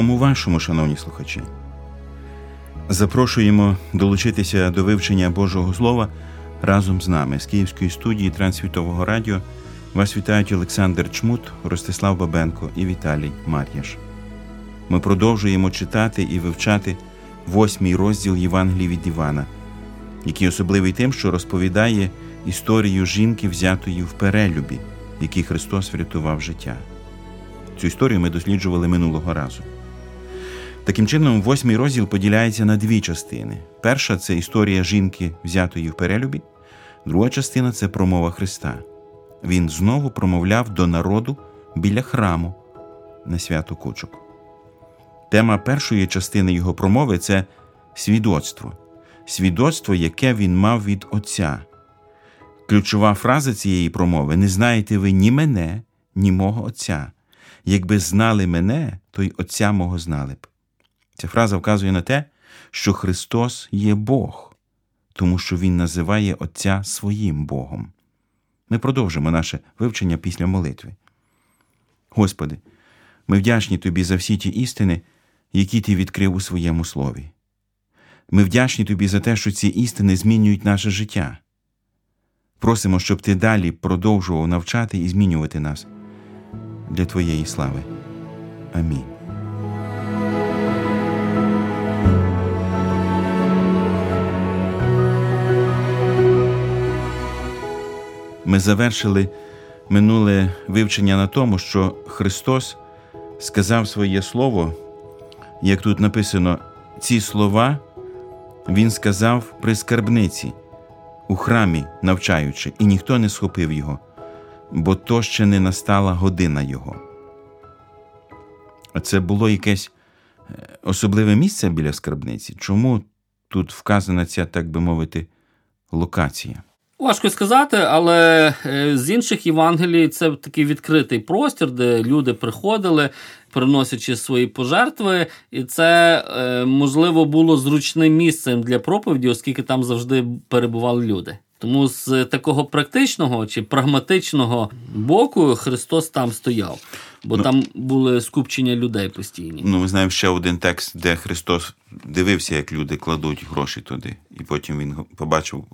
Дому вашому, шановні слухачі. Запрошуємо долучитися до вивчення Божого Слова разом з нами з Київської студії Трансвітового радіо. Вас вітають Олександр Чмут, Ростислав Бабенко і Віталій Мар'яш. Ми продовжуємо читати і вивчати восьмий розділ Євангелії від Івана, який особливий тим, що розповідає історію жінки, взятої в перелюбі, якій Христос врятував життя. Цю історію ми досліджували минулого разу. Таким чином, восьмий розділ поділяється на дві частини. Перша це історія жінки, взятої в перелюбі, друга частина це промова Христа. Він знову промовляв до народу біля храму на свято кучок. Тема першої частини його промови це свідоцтво, свідоцтво, яке він мав від Отця. Ключова фраза цієї промови не знаєте ви ні мене, ні мого Отця. Якби знали мене, то й Отця мого знали б. Ця фраза вказує на те, що Христос є Бог, тому що Він називає Отця своїм Богом. Ми продовжимо наше вивчення після молитви. Господи, ми вдячні Тобі за всі ті істини, які Ти відкрив у своєму слові. Ми вдячні Тобі за те, що ці істини змінюють наше життя. Просимо, щоб Ти далі продовжував навчати і змінювати нас для Твоєї слави. Амінь. Ми завершили минуле вивчення на тому, що Христос сказав своє Слово, як тут написано, ці слова Він сказав при скарбниці, у храмі навчаючи, і ніхто не схопив його, бо то ще не настала година Його. А це було якесь е, особливе місце біля скарбниці. Чому тут вказана ця, так би мовити, локація? Важко сказати, але е, з інших Євангелій це такий відкритий простір, де люди приходили, приносячи свої пожертви, і це е, можливо було зручним місцем для проповіді, оскільки там завжди перебували люди. Тому з такого практичного чи прагматичного боку Христос там стояв, бо ну, там були скупчення людей постійні. Ну, ми знаємо ще один текст, де Христос дивився, як люди кладуть гроші туди, і потім він побачив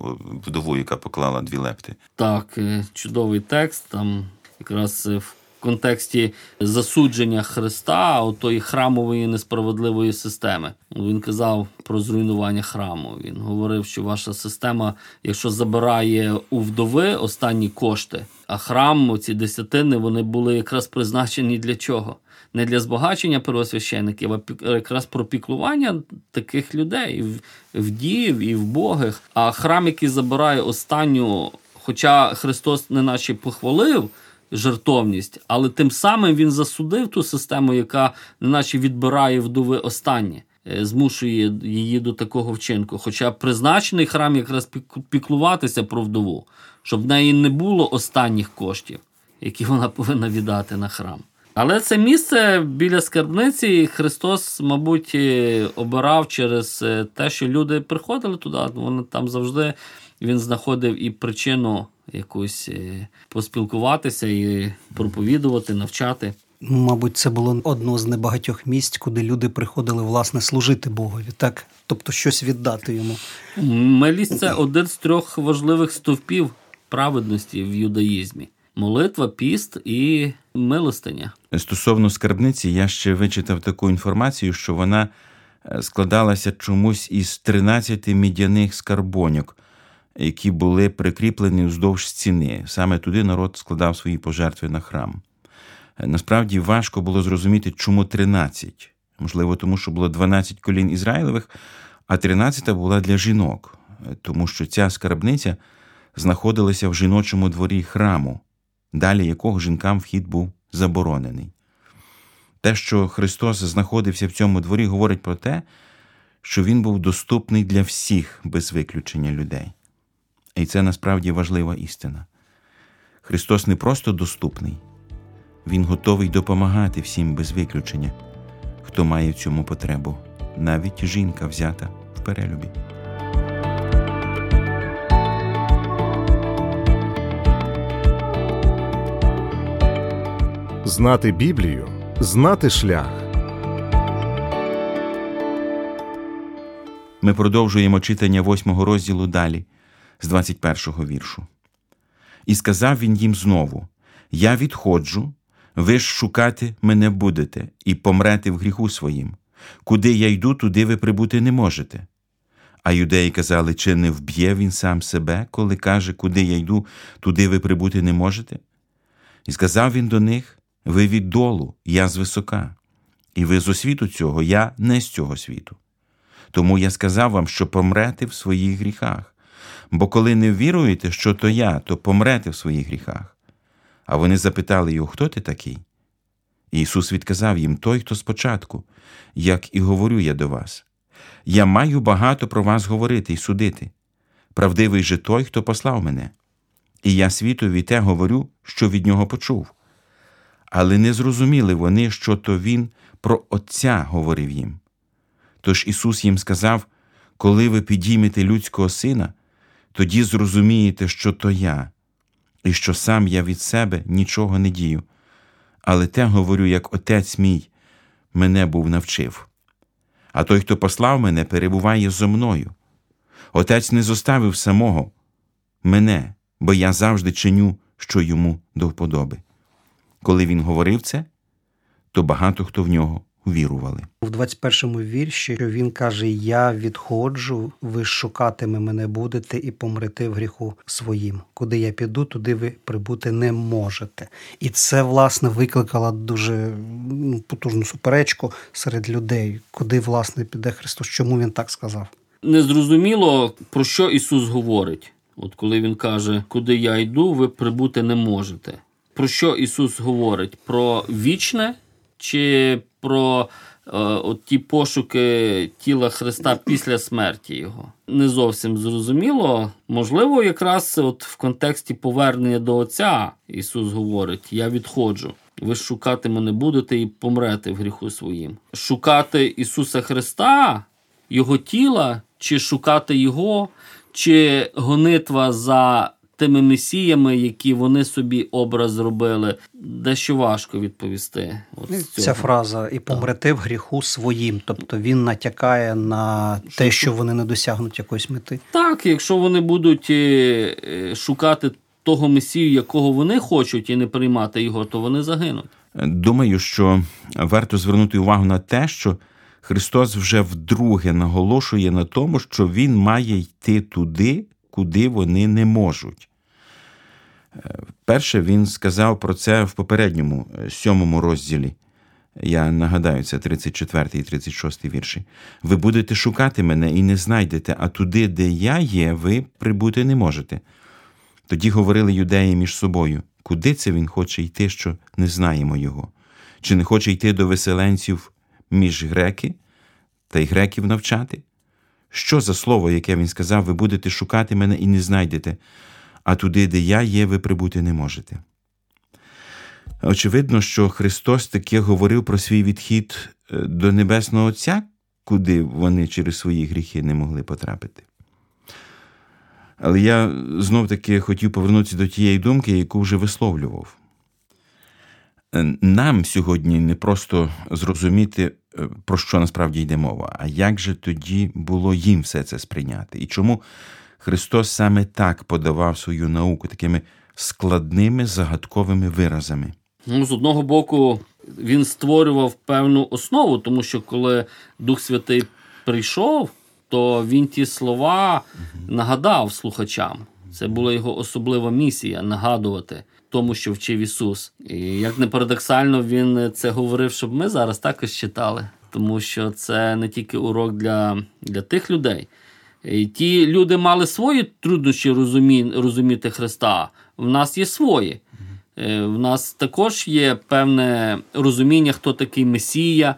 вдову, яка поклала дві лепти. Так, е, чудовий текст. Там якраз в контексті засудження Христа, отої храмової несправедливої системи. Він казав про зруйнування храму. Він говорив, що ваша система, якщо забирає у вдови останні кошти, а храм, ці десятини, вони були якраз призначені для чого? Не для збагачення первосвящеників, а якраз про піклування таких людей, вдіїв і вбогих. А храм, який забирає останню, хоча Христос не наче похвалив жертовність, але тим самим він засудив ту систему, яка неначе відбирає вдови останнє. Е, змушує її до такого вчинку. Хоча призначений храм якраз піклуватися про вдову, щоб в неї не було останніх коштів, які вона повинна віддати на храм. Але це місце біля скарбниці Христос, мабуть, е, обирав через е, те, що люди приходили туди. Вони там завжди він знаходив і причину якусь е, поспілкуватися і проповідувати, навчати. Мабуть, це було одно з небагатьох місць, куди люди приходили власне служити Богові, так? Тобто щось віддати йому. Милість це один з трьох важливих стовпів праведності в юдаїзмі: молитва, піст і милостиня. Стосовно скарбниці, я ще вичитав таку інформацію, що вона е, складалася чомусь із 13 мідяних скарбоньок, які були прикріплені вздовж стіни. Саме туди народ складав свої пожертви на храм. Е, Насправді важко було зрозуміти, чому 13. Можливо, тому що було 12 колін Ізраїлевих, а 13 була для жінок, е, тому що ця скарбниця знаходилася в жіночому дворі храму, далі якого жінкам вхід був заборонений. Те, що Христос знаходився в цьому дворі, говорить про те, що Він був доступний для всіх без виключення людей. І це насправді важлива істина. Христос не просто доступний, Він готовий допомагати всім без виключення, хто має в цьому потребу, навіть жінка взята в перелюбі. Знати Біблію, знати шлях. Ми продовжуємо читання восьмого розділу далі, з 21-го віршу. І сказав він їм знову: Я відходжу, ви ж шукати мене будете і помрете в гріху своїм. Куди я йду, туди ви прибути не можете. А юдеї казали, чи не вб'є він сам себе, коли каже, куди я йду, туди ви прибути не можете? І сказав він до них: Ви від долу, я звисока, і ви з освіту цього, я не з цього світу. Тому я сказав вам, що помрете в своїх гріхах. Бо коли не віруєте, що то я, то помрете в своїх гріхах. А вони запитали його, хто ти такий? Ісус відказав їм той, хто спочатку, як і говорю я до вас. Я маю багато про вас говорити і судити. Правдивий же той, хто послав мене. І я світові те говорю, що від нього почув. Але не зрозуміли вони, що то Він про Отця говорив їм. Тож Ісус їм сказав: коли ви підіймете людського сина, тоді зрозумієте, що то я, і що сам я від себе нічого не дію, але те говорю, як Отець мій мене був навчив. А той, хто послав мене, перебуває зо мною. Отець не зоставив самого мене, бо я завжди чиню, що йому до вподоби. Коли він говорив це, то багато хто в нього вірували. В 21-му вірші що він каже: Я відходжу, ви шукатиме мене будете і помрете в гріху своїм. Куди я піду, туди ви прибути не можете. І це, власне, викликало дуже ну, потужну суперечку серед людей, куди власне піде Христос. Чому він так сказав? Незрозуміло, про що Ісус говорить. От коли Він каже, куди я йду, ви прибути не можете. Про що Ісус говорить? Про вічне чи про е, от ті пошуки тіла Христа після смерті Його? Не зовсім зрозуміло. Можливо, якраз от в контексті повернення до Отця Ісус говорить: Я відходжу. Ви шукати мене будете і помрете в гріху своїм. Шукати Ісуса Христа, Його тіла, чи шукати Його, чи гонитва за тими месіями, які вони собі образ зробили, дещо важко відповісти. От Ця цього. фраза і помрете в гріху своїм. Тобто він натякає на те, що вони не досягнуть якоїсь мети. Так, якщо вони будуть е, е, шукати того месію, якого вони хочуть, і не приймати його, то вони загинуть. Думаю, що варто звернути увагу на те, що Христос вже вдруге наголошує на тому, що Він має йти туди, куди вони не можуть. Перше, він сказав про це в попередньому е, сьомому розділі. Я нагадаю, це 34 і 36 вірші. Ви будете шукати мене і не знайдете, а туди, де я є, ви прибути не можете. Тоді говорили юдеї між собою, куди це він хоче йти, що не знаємо його? Чи не хоче йти до веселенців між греки та й греків навчати? Що за слово, яке він сказав, ви будете шукати мене і не знайдете, а туди, де я є, ви прибути не можете. Очевидно, що Христос таки говорив про свій відхід е, до Небесного Отця, куди вони через свої гріхи не могли потрапити. Але я знов таки хотів повернутися до тієї думки, яку вже висловлював. Е, Нам сьогодні не просто зрозуміти, е, про що насправді йде мова, а як же тоді було їм все це сприйняти? І чому Христос саме так подавав свою науку такими складними загадковими виразами? Ну, з одного боку, він створював певну основу, тому що коли Дух Святий прийшов, то він ті слова нагадав слухачам. Це була його особлива місія нагадувати тому, що вчив Ісус. І як не парадоксально, він це говорив, щоб ми зараз також читали, тому що це не тільки урок для, для тих людей. Ті люди мали свої труднощі розумі, розуміти Христа. В нас є свої. Е, в нас також є певне розуміння, хто такий Месія.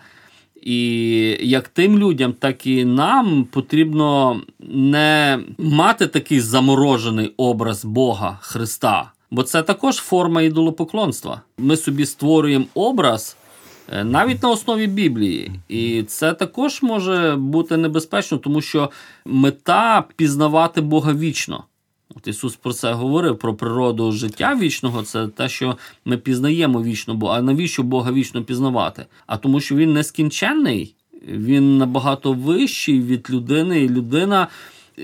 І як тим людям, так і нам потрібно не мати такий заморожений образ Бога Христа, бо це також форма ідолопоклонства. Ми собі створюємо образ навіть на основі Біблії, і це також може бути небезпечно, тому що мета пізнавати Бога вічно. От Ісус про це говорив, про природу життя вічного, це те, що ми пізнаємо вічно Бога. А навіщо Бога вічно пізнавати? А тому, що Він нескінченний, він набагато вищий від людини, і людина,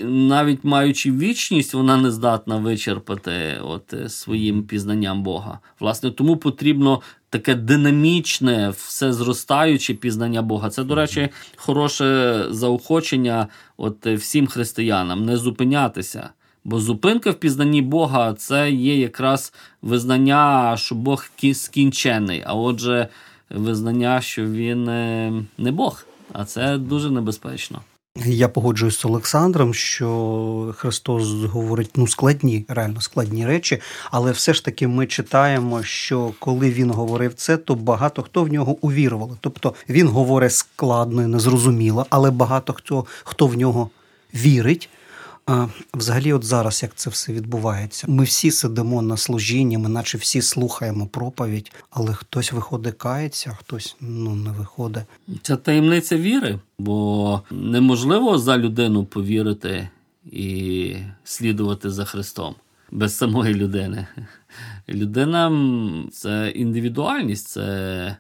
навіть маючи вічність, вона не здатна вичерпати от своїм пізнанням Бога. Власне, тому потрібно таке динамічне, все зростаюче пізнання Бога. Це, до речі, хороше заохочення от всім християнам не зупинятися. Бо зупинка в пізнанні Бога це є якраз визнання, що Бог скінчений, а отже, визнання, що він не Бог. А це дуже небезпечно. Я погоджуюсь з Олександром, що Христос говорить ну складні, реально складні речі, але все ж таки ми читаємо, що коли він говорив це, то багато хто в нього увірували. Тобто він говорить складно і незрозуміло, але багато хто хто в нього вірить. А взагалі, от зараз як це все відбувається? Ми всі сидимо на служінні, ми наче всі слухаємо проповідь, але хтось виходить кається, а хтось ну не виходить. Це таємниця віри, бо неможливо за людину повірити і слідувати за Христом без самої людини. Людина це індивідуальність, це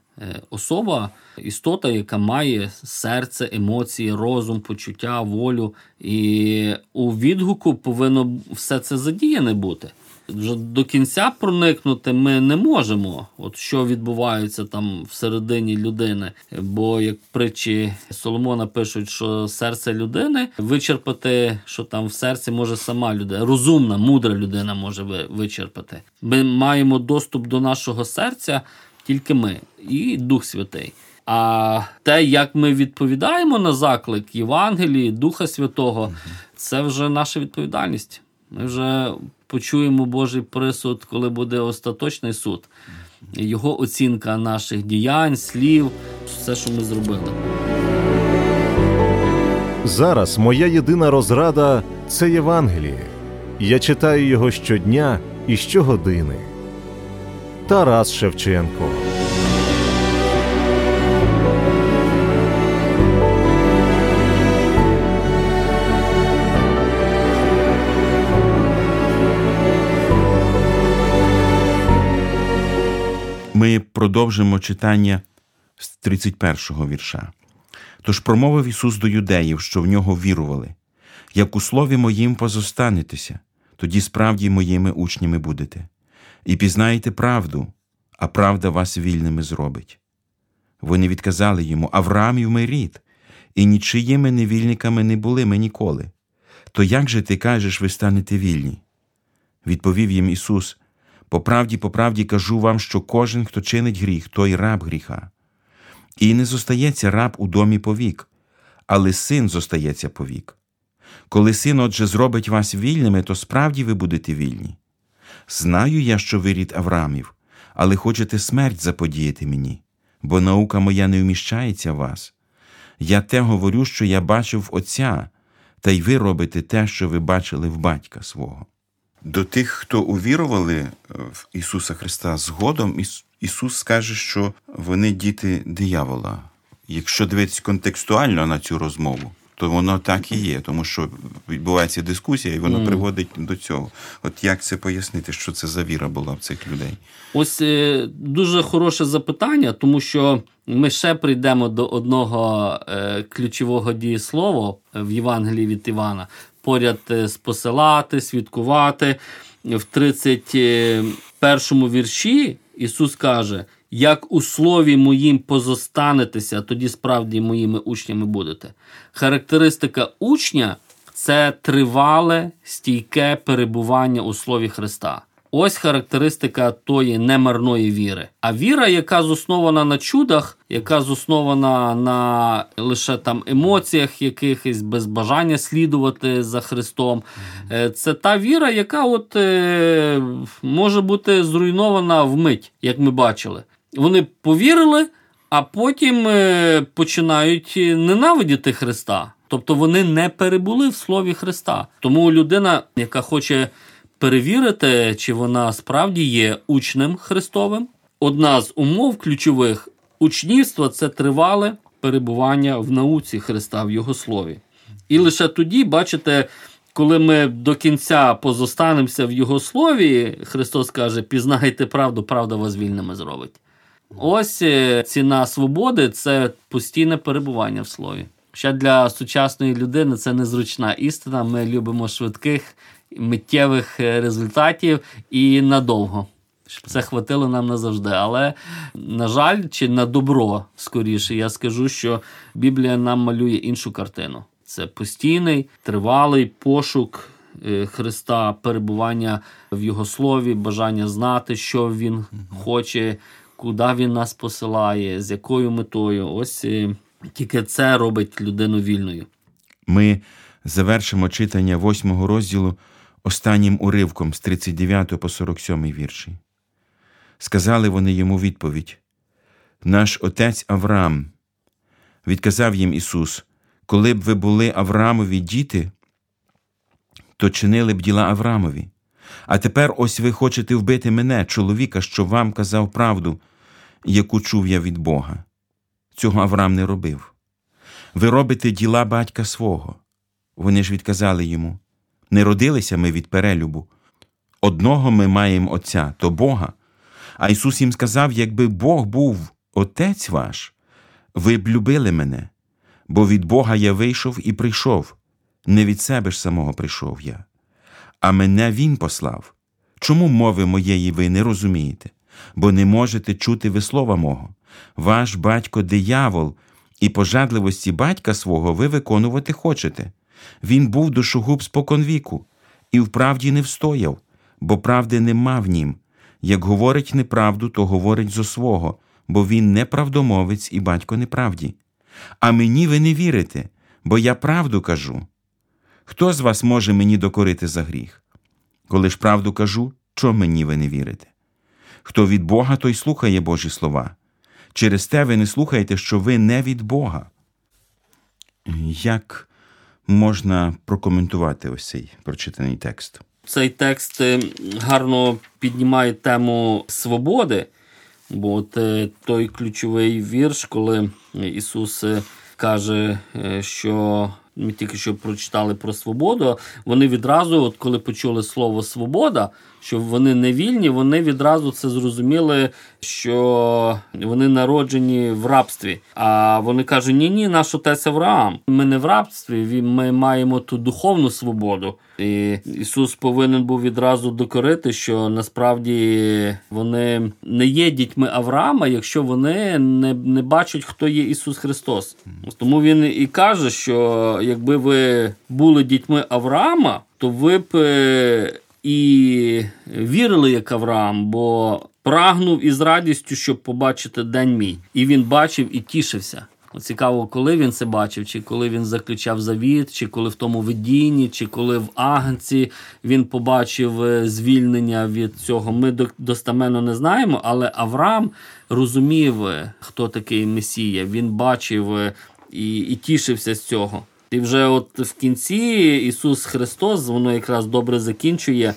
особа, істота, яка має серце, емоції, розум, почуття, волю. І у відгуку повинно все це задіяне бути вже до кінця проникнути ми не можемо, от що відбувається там всередині людини. Бо як притчі Соломона пишуть, що серце людини вичерпати, що там в серці може сама людина, розумна, мудра людина може вичерпати. Ми маємо доступ до нашого серця тільки ми і Дух Святий. А те, як ми відповідаємо на заклик Євангелії, Духа Святого, це вже наша відповідальність. Ми вже почуємо Божий присуд, коли буде остаточний суд. Його оцінка наших діянь, слів, все, що ми зробили. Зараз моя єдина розрада це Євангеліє. Я читаю його щодня і щогодини. Тарас Шевченко. Ми продовжимо читання з 31-го вірша. Тож промовив Ісус до юдеїв, що в нього вірували, як у слові моїм позостанетеся, тоді справді моїми учнями будете, і пізнаєте правду, а правда вас вільними зробить. Вони відказали йому Авраамів ми рід, і нічиїми невільниками не були ми ніколи. То як же ти кажеш, ви станете вільні? Відповів їм Ісус. По правді, по правді кажу вам, що кожен, хто чинить гріх, той раб гріха. І не зостається раб у домі повік, але син зостається повік. Коли син, отже, зробить вас вільними, то справді ви будете вільні. Знаю я, що ви рід Авраамів, але хочете смерть заподіяти мені, бо наука моя не вміщається в вас. Я те говорю, що я бачив Отця, та й ви робите те, що ви бачили в батька свого. До тих, хто увірували е, в Ісуса Христа згодом, Ісус скаже, що вони діти диявола. Якщо дивитися контекстуально на цю розмову, то воно так і є, тому що відбувається дискусія, і воно mm. приводить до цього. От як це пояснити, що це за віра була в цих людей? Ось е, дуже хороше запитання, тому що ми ще прийдемо до одного е, ключового дієслова в Євангелії від Івана поряд е, спосилати, свідкувати. В 31 вірші Ісус каже: як у слові моїм позостанетеся, тоді справді моїми учнями будете. Характеристика учня це тривале, стійке перебування у слові Христа. Ось характеристика тої немарної віри. А віра, яка заснована на чудах, яка заснована на лише там емоціях, якихось без бажання слідувати за Христом, е, це та віра, яка от е, може бути зруйнована вмить, як ми бачили. Вони повірили, а потім е, починають ненавидіти Христа. Тобто вони не перебули в слові Христа. Тому людина, яка хоче перевірити, чи вона справді є учнем Христовим. Одна з умов ключових учнівства це тривале перебування в науці Христа в Його слові. І лише тоді, бачите, коли ми до кінця позостанемося в Його слові, Христос каже: пізнайте правду, правда вас вільними зробить. Ось е, ціна свободи це постійне перебування в слові. Ще для сучасної людини це незручна істина. Ми любимо швидких миттєвих е, результатів і надовго. Щоб це хватило нам назавжди. Але, на жаль, чи на добро скоріше, я скажу, що Біблія нам малює іншу картину. Це постійний, тривалий пошук е, Христа, перебування в Його слові, бажання знати, що Він хоче, куди він нас посилає, з якою метою. Ось е, тільки це робить людину вільною. Ми завершимо читання восьмого розділу останнім уривком з 39 по 47 вірші. Сказали вони йому відповідь: Наш отець Авраам. Відказав їм Ісус, коли б ви були Авраамові діти, то чинили б діла Авраамові. А тепер ось ви хочете вбити мене, чоловіка, що вам казав правду, яку чув я від Бога. Цього Авраам не робив. Ви робите діла батька свого. Вони ж відказали йому не родилися ми від перелюбу. Одного ми маємо Отця, то Бога. А Ісус їм сказав: якби Бог був Отець ваш, ви б любили мене, бо від Бога я вийшов і прийшов, не від себе ж самого прийшов я, а мене Він послав. Чому мови моєї ви не розумієте, бо не можете чути ви слова мого? Ваш батько диявол, і пожадливості батька свого ви виконувати хочете. Він був душогуб споконвіку, і вправді не встояв, бо правди нема в нім. Як говорить неправду, то говорить зо свого, бо він не правдомовець і батько неправді. А мені ви не вірите, бо я правду кажу. Хто з вас може мені докорити за гріх? Коли ж правду кажу, чого мені ви не вірите? Хто від Бога, той слухає Божі слова. Через те ви не слухаєте, що ви не від Бога. Як можна прокоментувати ось цей прочитаний текст? Цей текст е, гарно піднімає тему свободи, бо от е, той ключовий вірш, коли Ісус е, каже, що ми тільки що прочитали про свободу. Вони відразу, от коли почули слово свобода, що вони не вільні, вони відразу це зрозуміли, що вони народжені в рабстві. А вони кажуть: ні, ні, наш отець Авраам. Ми не в рабстві, ми маємо ту духовну свободу. І Ісус повинен був відразу докорити, що насправді вони не є дітьми Авраама, якщо вони не не бачать, хто є Ісус Христос. Тому він і каже, що якби ви були дітьми Авраама, то ви б е, і вірили, як Авраам, бо прагнув із радістю, щоб побачити день мій. І він бачив і тішився. Цікаво, коли він це бачив, чи коли він заключав завіт, чи коли в тому видінні, чи коли в Агнці він побачив е, звільнення від цього. Ми достаменно не знаємо, але Авраам розумів, е, хто такий Месія. Він бачив і, і тішився з цього. І вже от в кінці Ісус Христос, воно якраз добре закінчує,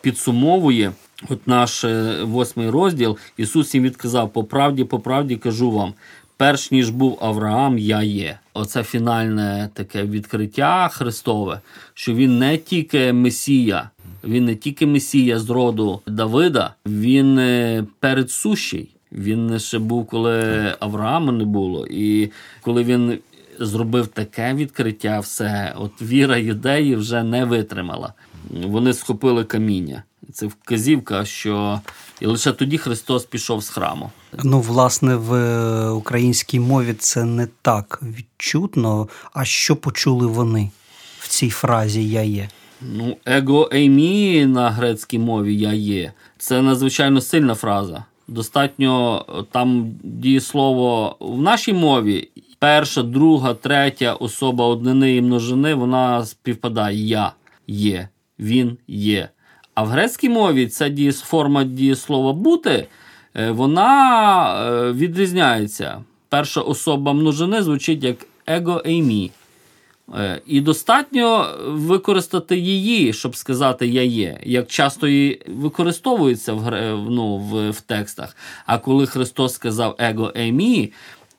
підсумовує от наш е, восьмий розділ. Ісус їм відказав: по правді, по правді кажу вам. Перш ніж був Авраам, я є. Оце фінальне таке відкриття Христове, що він не тільки Месія, він не тільки Месія з роду Давида, він е, передсущий. Він ще був, коли Авраама не було. І коли він зробив таке відкриття, все, от віра юдеї вже не витримала. Вони схопили каміння. Це вказівка, що і лише тоді Христос пішов з храму. Ну, власне, в е, українській мові це не так відчутно. А що почули вони в цій фразі Я є? Ну, его еймі на грецькій мові я є. Це надзвичайно сильна фраза. Достатньо там дієслово в нашій мові. Перша, друга, третя особа однини і множини, вона співпадає я є, він є. А в грецькій мові ця форма дієслова бути е, вона е, відрізняється. Перша особа множини звучить як его еймі. І достатньо використати її, щоб сказати я є, як часто її використовується в ну, в, в текстах. А коли Христос сказав его емі,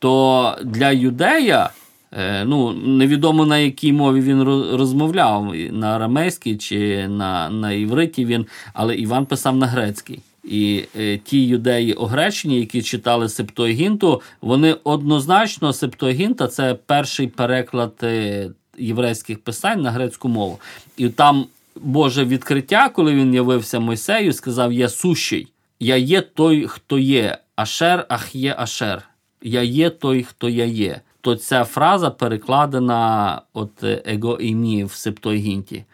то для юдея. Е, ну, Невідомо на якій мові він розмовляв, на арамейській чи на на івриті він, але Іван писав на грецькій. І е, ті юдеї огречені, які читали Септуагінту, вони однозначно Септуагінта це перший переклад е, єврейських писань на грецьку мову. І там Боже відкриття, коли він явився Мойсею, сказав: Я сущий, я є той, хто є, Ашер, ах є Ашер. Я є той, хто я є. То ця фраза перекладена от его ім'ї в Септуагінті.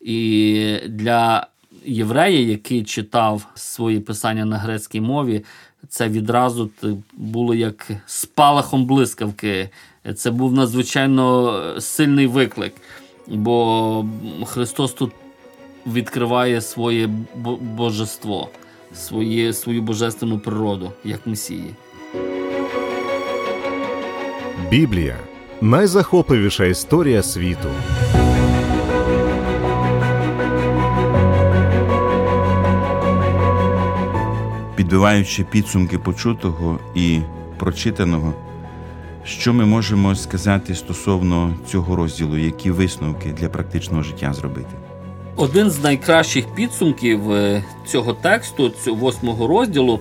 І для єврея, який читав свої писання на грецькій мові, це відразу було як спалахом блискавки. Це був надзвичайно сильний виклик, бо Христос тут відкриває своє божество, своє, свою божественну природу як Месії. Біблія найзахопливіша історія світу. Підбиваючи підсумки почутого і прочитаного, що ми можемо сказати стосовно цього розділу, які висновки для практичного життя зробити? Один з найкращих підсумків е, цього тексту, цього восьмого розділу,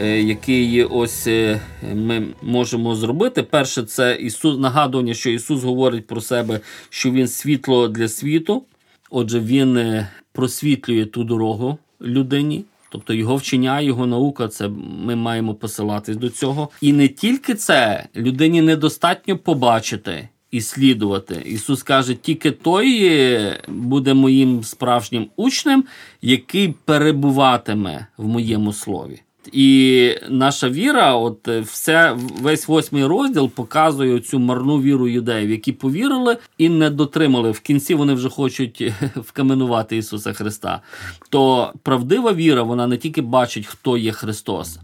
е, який ось е, ми можемо зробити. Перше, це Ісус нагадування, що Ісус говорить про себе, що Він світло для світу. Отже, Він просвітлює ту дорогу людині. Тобто його вчення, його наука, це ми маємо посилатись до цього. І не тільки це людині недостатньо побачити і слідувати. Ісус каже, тільки той буде моїм справжнім учнем, який перебуватиме в моєму слові. І наша віра, от все, весь восьмий розділ показує цю марну віру юдеїв, які повірили і не дотримали. В кінці вони вже хочуть вкаменувати Ісуса Христа. То правдива віра, вона не тільки бачить, хто є Христос,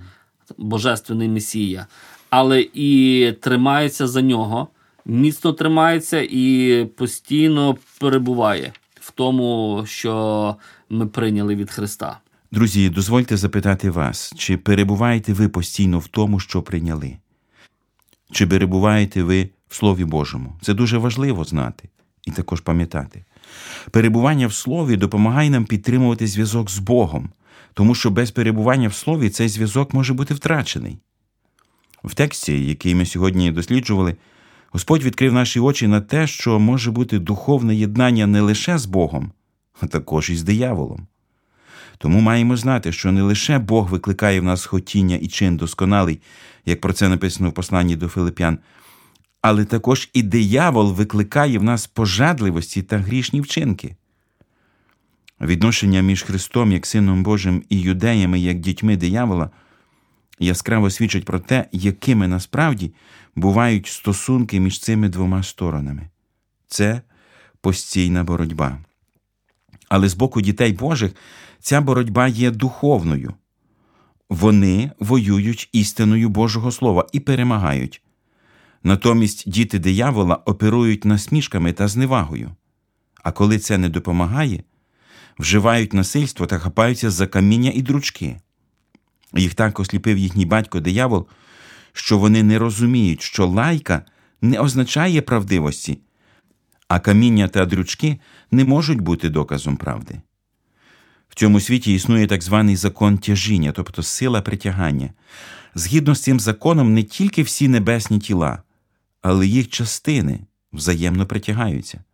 Божественний Месія, але і тримається за нього, міцно тримається і постійно перебуває в тому, що ми прийняли від Христа. Друзі, дозвольте запитати вас, чи перебуваєте ви постійно в тому, що прийняли? Чи перебуваєте ви в Слові Божому? Це дуже важливо знати і також пам'ятати. Перебування в Слові допомагає нам підтримувати зв'язок з Богом, тому що без перебування в Слові цей зв'язок може бути втрачений. В тексті, який ми сьогодні досліджували, Господь відкрив наші очі на те, що може бути духовне єднання не лише з Богом, а також і з дияволом. Тому маємо знати, що не лише Бог викликає в нас хотіння і чин досконалий, як про це написано в посланні до Филип'ян, але також і диявол викликає в нас пожадливості та грішні вчинки. Відношення між Христом як Сином Божим і юдеями як дітьми диявола яскраво свідчать про те, якими насправді бувають стосунки між цими двома сторонами. Це постійна боротьба. Але з боку дітей Божих ця боротьба є духовною. Вони воюють істиною Божого Слова і перемагають. Натомість діти диявола оперують насмішками та зневагою. А коли це не допомагає, вживають насильство та хапаються за каміння і дручки. Їх так осліпив їхній батько диявол, що вони не розуміють, що лайка не означає правдивості, а каміння та дрючки не можуть бути доказом правди. В цьому світі існує так званий закон тяжіння, тобто сила притягання. Згідно з цим законом, не тільки всі небесні тіла, але їх частини взаємно притягаються.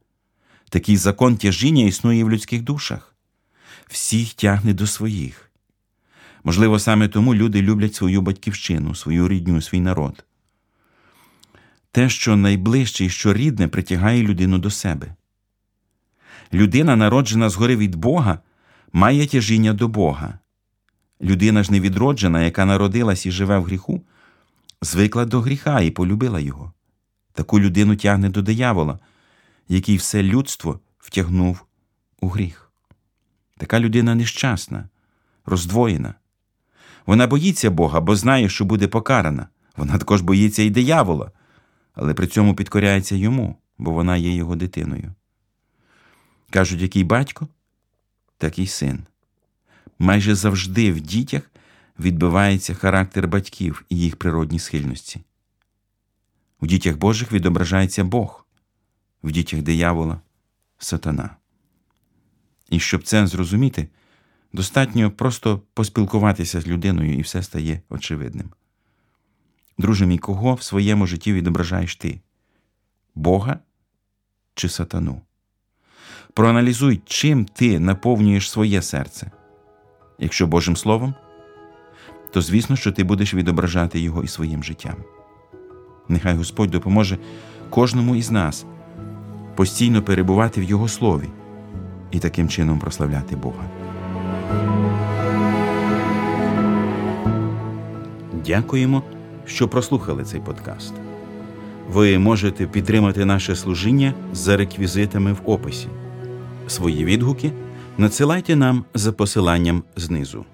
Такий закон тяжіння існує в людських душах, всіх тягне до своїх. Можливо, саме тому люди люблять свою батьківщину, свою рідню, свій народ. Те, що найближче і що рідне, притягає людину до себе. Людина, народжена згори від Бога, має тяжіння до Бога. Людина ж невідроджена, яка народилась і живе в гріху, звикла до гріха і полюбила його. Таку людину тягне до диявола, який все людство втягнув у гріх. Така людина нещасна, роздвоєна. Вона боїться Бога, бо знає, що буде покарана. Вона також боїться і диявола, але при цьому підкоряється йому, бо вона є його дитиною. Кажуть, який батько, такий син. Майже завжди в дітях відбивається характер батьків і їх природні схильності. У дітях Божих відображається Бог, в дітях диявола сатана. І щоб це зрозуміти, достатньо просто поспілкуватися з людиною, і все стає очевидним. Друже мій, кого в своєму житті відображаєш ти? Бога чи сатану? Проаналізуй, чим ти наповнюєш своє серце. Якщо Божим Словом, то звісно, що ти будеш відображати його і своїм життям. Нехай Господь допоможе кожному із нас постійно перебувати в Його слові і таким чином прославляти Бога. Дякуємо, що прослухали цей подкаст. Ви можете підтримати наше служіння за реквізитами в описі. Свої відгуки надсилайте нам за посиланням знизу.